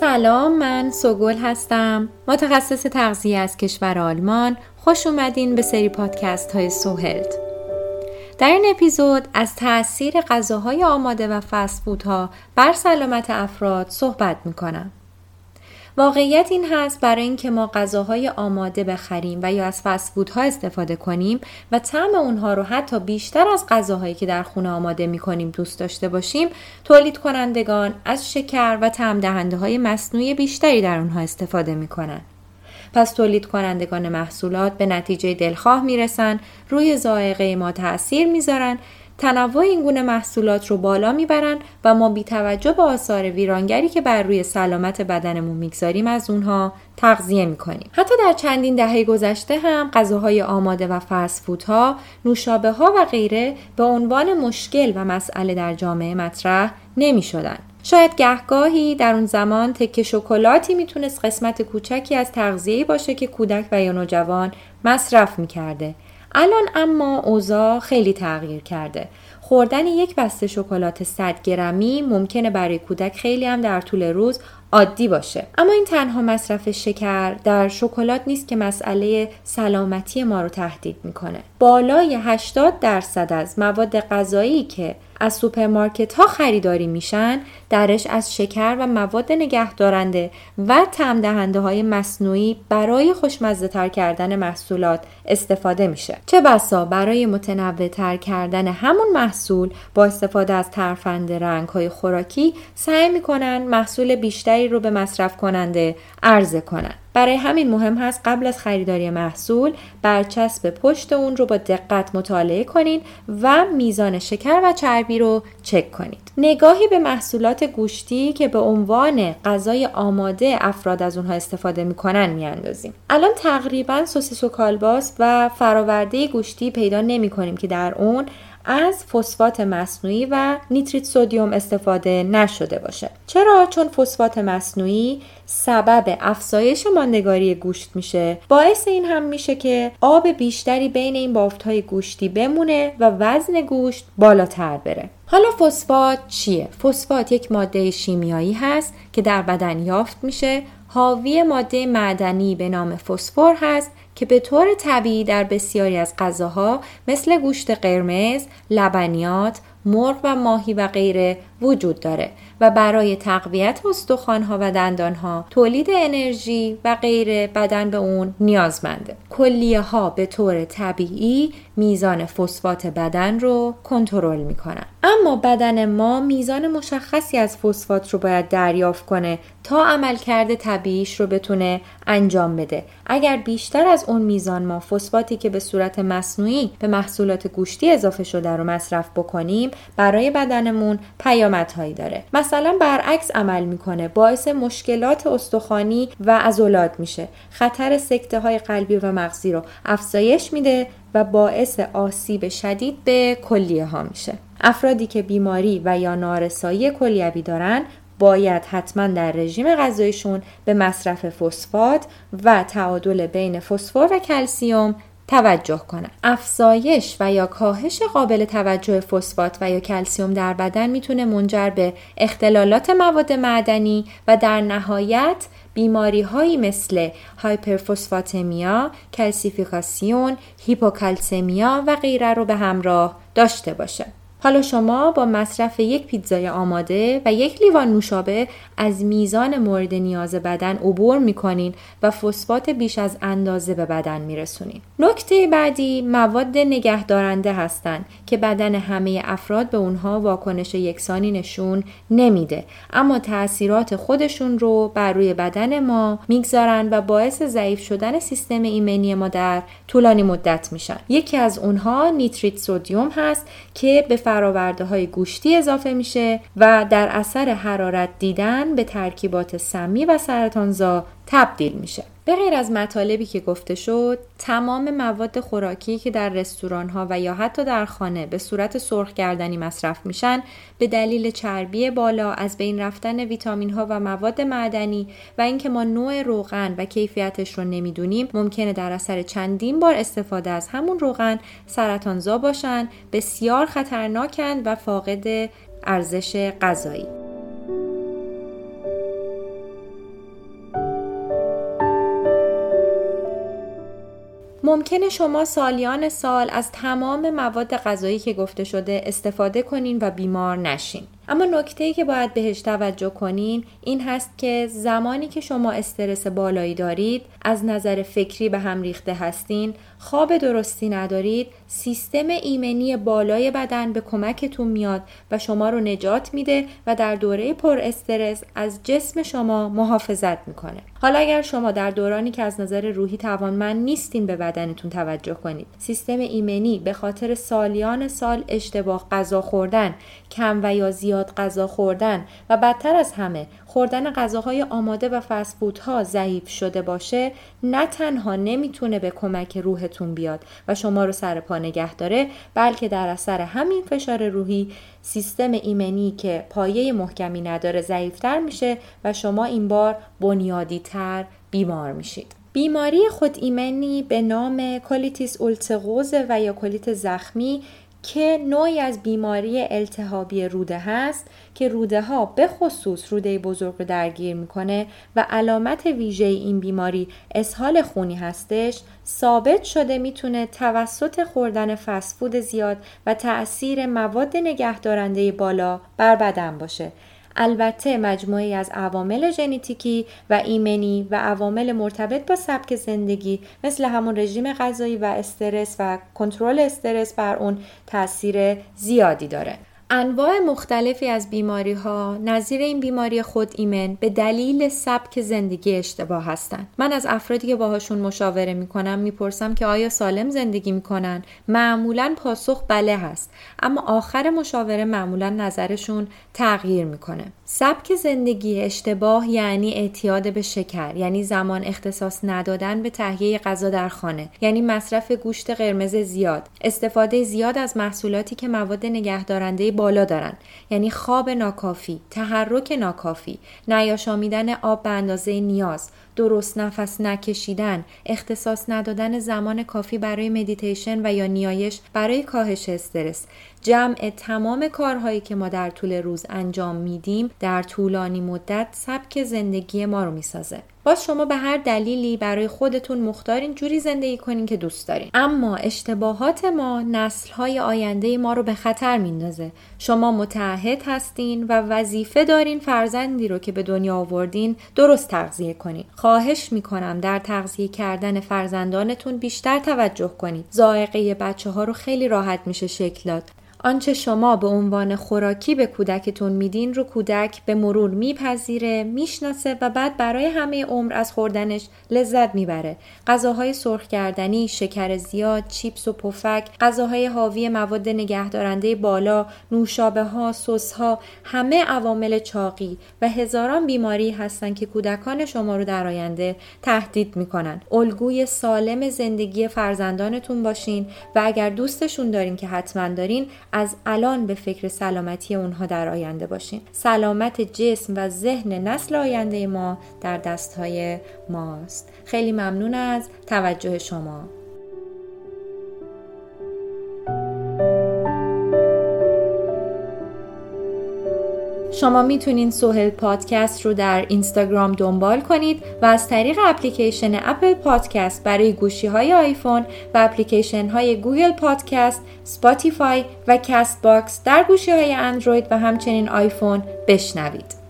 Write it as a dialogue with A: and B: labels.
A: سلام من سوگل هستم. متخصص تغذیه از کشور آلمان. خوش اومدین به سری پادکست های سوهلت در این اپیزود از تاثیر غذاهای آماده و فسفودها بر سلامت افراد صحبت می‌کنم. واقعیت این هست برای اینکه ما غذاهای آماده بخریم و یا از فسفودها استفاده کنیم و طعم اونها رو حتی بیشتر از غذاهایی که در خونه آماده می کنیم دوست داشته باشیم تولید کنندگان از شکر و طعم دهنده های مصنوعی بیشتری در اونها استفاده می کنن. پس تولید کنندگان محصولات به نتیجه دلخواه می‌رسن روی ذائقه ما تاثیر می‌ذارن تنوع این گونه محصولات رو بالا می‌برن و ما بی توجه به آثار ویرانگری که بر روی سلامت بدنمون می‌گذاریم از اونها تغذیه می‌کنیم حتی در چندین دهه گذشته هم غذاهای آماده و فسفودها نوشابه ها و غیره به عنوان مشکل و مسئله در جامعه مطرح نمی شدن. شاید گهگاهی در اون زمان تکه شکلاتی می‌تونست قسمت کوچکی از تغذیه باشه که کودک و یا نوجوان مصرف می‌کرده الان اما اوضاع خیلی تغییر کرده. خوردن یک بسته شکلات 100 گرمی ممکنه برای کودک خیلی هم در طول روز عادی باشه. اما این تنها مصرف شکر در شکلات نیست که مسئله سلامتی ما رو تهدید می‌کنه. بالای 80 درصد از مواد غذایی که از سوپرمارکت ها خریداری میشن درش از شکر و مواد نگهدارنده و طعم دهنده های مصنوعی برای خوشمزه تر کردن محصولات استفاده میشه. چه بسا برای متنوع تر کردن همون محصول با استفاده از ترفند رنگ های خوراکی سعی می‌کنن محصول بیشتری رو به مصرف کننده عرضه کنن برای همین مهم هست قبل از خریداری محصول برچسب پشت اون رو با دقت مطالعه کنین و میزان شکر و چربی رو چک کنید. نگاهی به محصولات گوشتی که به عنوان غذای آماده افراد از اونها استفاده می‌کنن میاندازیم. الان تقریبا سوسیس و کالباس و فراورده گوشتی پیدا نمی کنیم که در اون از فسفات مصنوعی و نیتریت سودیوم استفاده نشده باشه. چرا؟ چون فسفات مصنوعی سبب افزایش ماندگاری گوشت میشه. باعث این هم میشه که آب بیشتری بین این بافت های گوشتی بمونه و وزن گوشت بالاتر بره. حالا فسفات چیه؟ فسفات یک ماده شیمیایی هست که در بدن یافت میشه. حاوی ماده معدنی به نام فسفر هست که به طور طبیعی در بسیاری از غذاها مثل گوشت قرمز، لبنیات، مرغ و ماهی و غیره وجود داره و برای تقویت استخوانها و دندانها تولید انرژی و غیره بدن به اون نیازمنده کلیه ها به طور طبیعی میزان فسفات بدن رو کنترل می‌کنن. اما بدن ما میزان مشخصی از فسفات رو باید دریافت کنه تا عملکرد طبیعیش رو بتونه انجام بده. اگر بیشتر از اون میزان ما فسفاتی که به صورت مصنوعی به محصولات گوشتی اضافه شده رو مصرف بکنیم برای بدنمون پیامدهایی داره. مثلا برعکس عمل می‌کنه. باعث مشکلات استخوانی و عضلات میشه. خطر سکته های قلبی و مغزی رو افزایش میده و باعث آسیب شدید به کلیه ها میشه. افرادی که بیماری و یا نارسایی کلیوی دارن باید حتما در رژیم غذایشون به مصرف فسفات و تعادل بین فسفر و کلسیوم توجه کنند. افزایش و یا کاهش قابل توجه فسفات و یا کلسیوم در بدن می‌تونه منجر به اختلالات مواد معدنی و در نهایت بیماری هایی مثل هایپرفوسفاتمیا، کلسیفیکاسیون، هیپوکلسمیا و غیره رو به همراه داشته باشه. حالا شما با مصرف یک پیتزای آماده و یک لیوان نوشابه از میزان مورد نیاز بدن عبور می‌کنین و فسفات بیش از اندازه به بدن میرسونین. نکته بعدی مواد نگهدارنده هستند که بدن همه افراد به اونها واکنش یکسانی نشون نمیده اما تاثیرات خودشون رو بر روی بدن ما می‌گذارن و باعث ضعیف شدن سیستم ایمنی ما در طولانی مدت میشن. یکی از اونها نیتریت سودیوم هست که به فراورده های گوشتی اضافه میشه و در اثر حرارت دیدن به ترکیبات سمی و سرطانزا تبدیل میشه. به غیر از مطالبی که گفته شد تمام مواد خوراکی که در رستوران ها و یا حتی در خانه به صورت سرخ کردنی مصرف میشن به دلیل چربی بالا از بین رفتن ویتامین ها و مواد معدنی و اینکه ما نوع روغن و کیفیتش رو نمی‌دونیم ممکنه در اثر چندین بار استفاده از همون روغن سرطانزا باشن بسیار خطرناکند و فاقد ارزش غذایی. ممکنه شما سالیان سال از تمام مواد غذایی که گفته شده استفاده کنین و بیمار نشین. اما نکته که باید بهش توجه کنین این هست که زمانی که شما استرس بالایی دارید از نظر فکری به هم ریخته هستین خواب درستی ندارید سیستم ایمنی بالای بدن به کمکتون میاد و شما رو نجات میده و در دوره پر استرس از جسم شما محافظت می‌کنه حالا اگر شما در دورانی که از نظر روحی توانمند نیستین به بدنتون توجه کنید. سیستم ایمنی به خاطر سالیان سال اشتباه غذا خوردن کم و یا زیاد غذا خوردن و بدتر از همه خوردن غذاهای آماده و فسفودها ضعیف شده باشه نه تنها نمی‌تونه به کمک روحتون بیاد و شما رو سر پا نگه داره بلکه در اثر همین فشار روحی سیستم ایمنی که پایه محکمی نداره ضعیفتر میشه و شما این بار بنیادی تر بیمار میشید. بیماری خود ایمنی به نام کولیتیس اولتقوز و یا کولیت زخمی که نوعی از بیماری التهابی روده هست که روده ها به خصوص روده بزرگ رو درگیر می‌کنه و علامت ویژه این بیماری اسهال خونی هستش ثابت شده می‌تونه توسط خوردن فسفود زیاد و تأثیر مواد نگهدارنده بالا بر بدن باشه. البته مجموعی از عوامل ژنتیکی و ایمنی و عوامل مرتبط با سبک زندگی مثل همون رژیم غذایی و استرس و کنترل استرس بر اون تاثیر زیادی داره. انواع مختلفی از بیماری ها نظیر این بیماری خود ایمن به دلیل سبک زندگی اشتباه هستند. من از افرادی که باهاشون مشاوره می‌کنم می‌پرسم که آیا سالم زندگی می‌کنن؟ معمولا پاسخ بله هست. اما آخر مشاوره معمولا نظرشون تغییر می‌کنه. سبک زندگی اشتباه یعنی اعتیاد به شکر یعنی زمان اختصاص ندادن به تهیه غذا در خانه یعنی مصرف گوشت قرمز زیاد استفاده زیاد از محصولاتی که مواد نگهدارنده بالا دارن یعنی خواب ناکافی تحرک ناکافی نیاشامیدن آب به اندازه نیاز درست نفس نکشیدن اختصاص ندادن زمان کافی برای مدیتیشن و یا نیایش برای کاهش استرس. جمع تمام کارهایی که ما در طول روز انجام میدیم در طولانی مدت سبک زندگی ما رو می‌سازه. باز شما به هر دلیلی برای خودتون مختارین جوری زندگی کنین که دوست دارین. اما اشتباهات ما نسلهای آینده ما رو به خطر میندازه. شما متعهد هستین و وظیفه دارین فرزندی رو که به دنیا آوردین درست تغذیه کنین. خواهش می‌کنم در تغذیه کردن فرزندانتون بیشتر توجه کنید. ذائقه بچه ها رو خیلی راحت میشه شکل داد. آنچه شما به عنوان خوراکی به کودکتون میدین رو کودک به مرور میپذیره می‌شناسه و بعد برای همه عمر از خوردنش لذت می‌بره. غذاهای سرخ کردنی شکر زیاد چیپس و پفک غذاهای حاوی مواد نگهدارنده بالا نوشابه ها سس ها همه عوامل چاقی و هزاران بیماری هستند که کودکان شما رو در آینده تهدید می‌کنن. الگوی سالم زندگی فرزندانتون باشین و اگر دوستشون دارین که حتما دارین از الان به فکر سلامتی اونها در آینده باشین سلامت جسم و ذهن نسل آینده ما در دستهای ماست. خیلی ممنون از توجه شما. شما می‌تونین سوهل پادکست رو در اینستاگرام دنبال کنید و از طریق اپلیکیشن Apple Podcast برای گوشی های آیفون و اپلیکیشن های Google Podcast، Spotify و Castbox در گوشی های اندروید و همچنین آیفون بشنوید.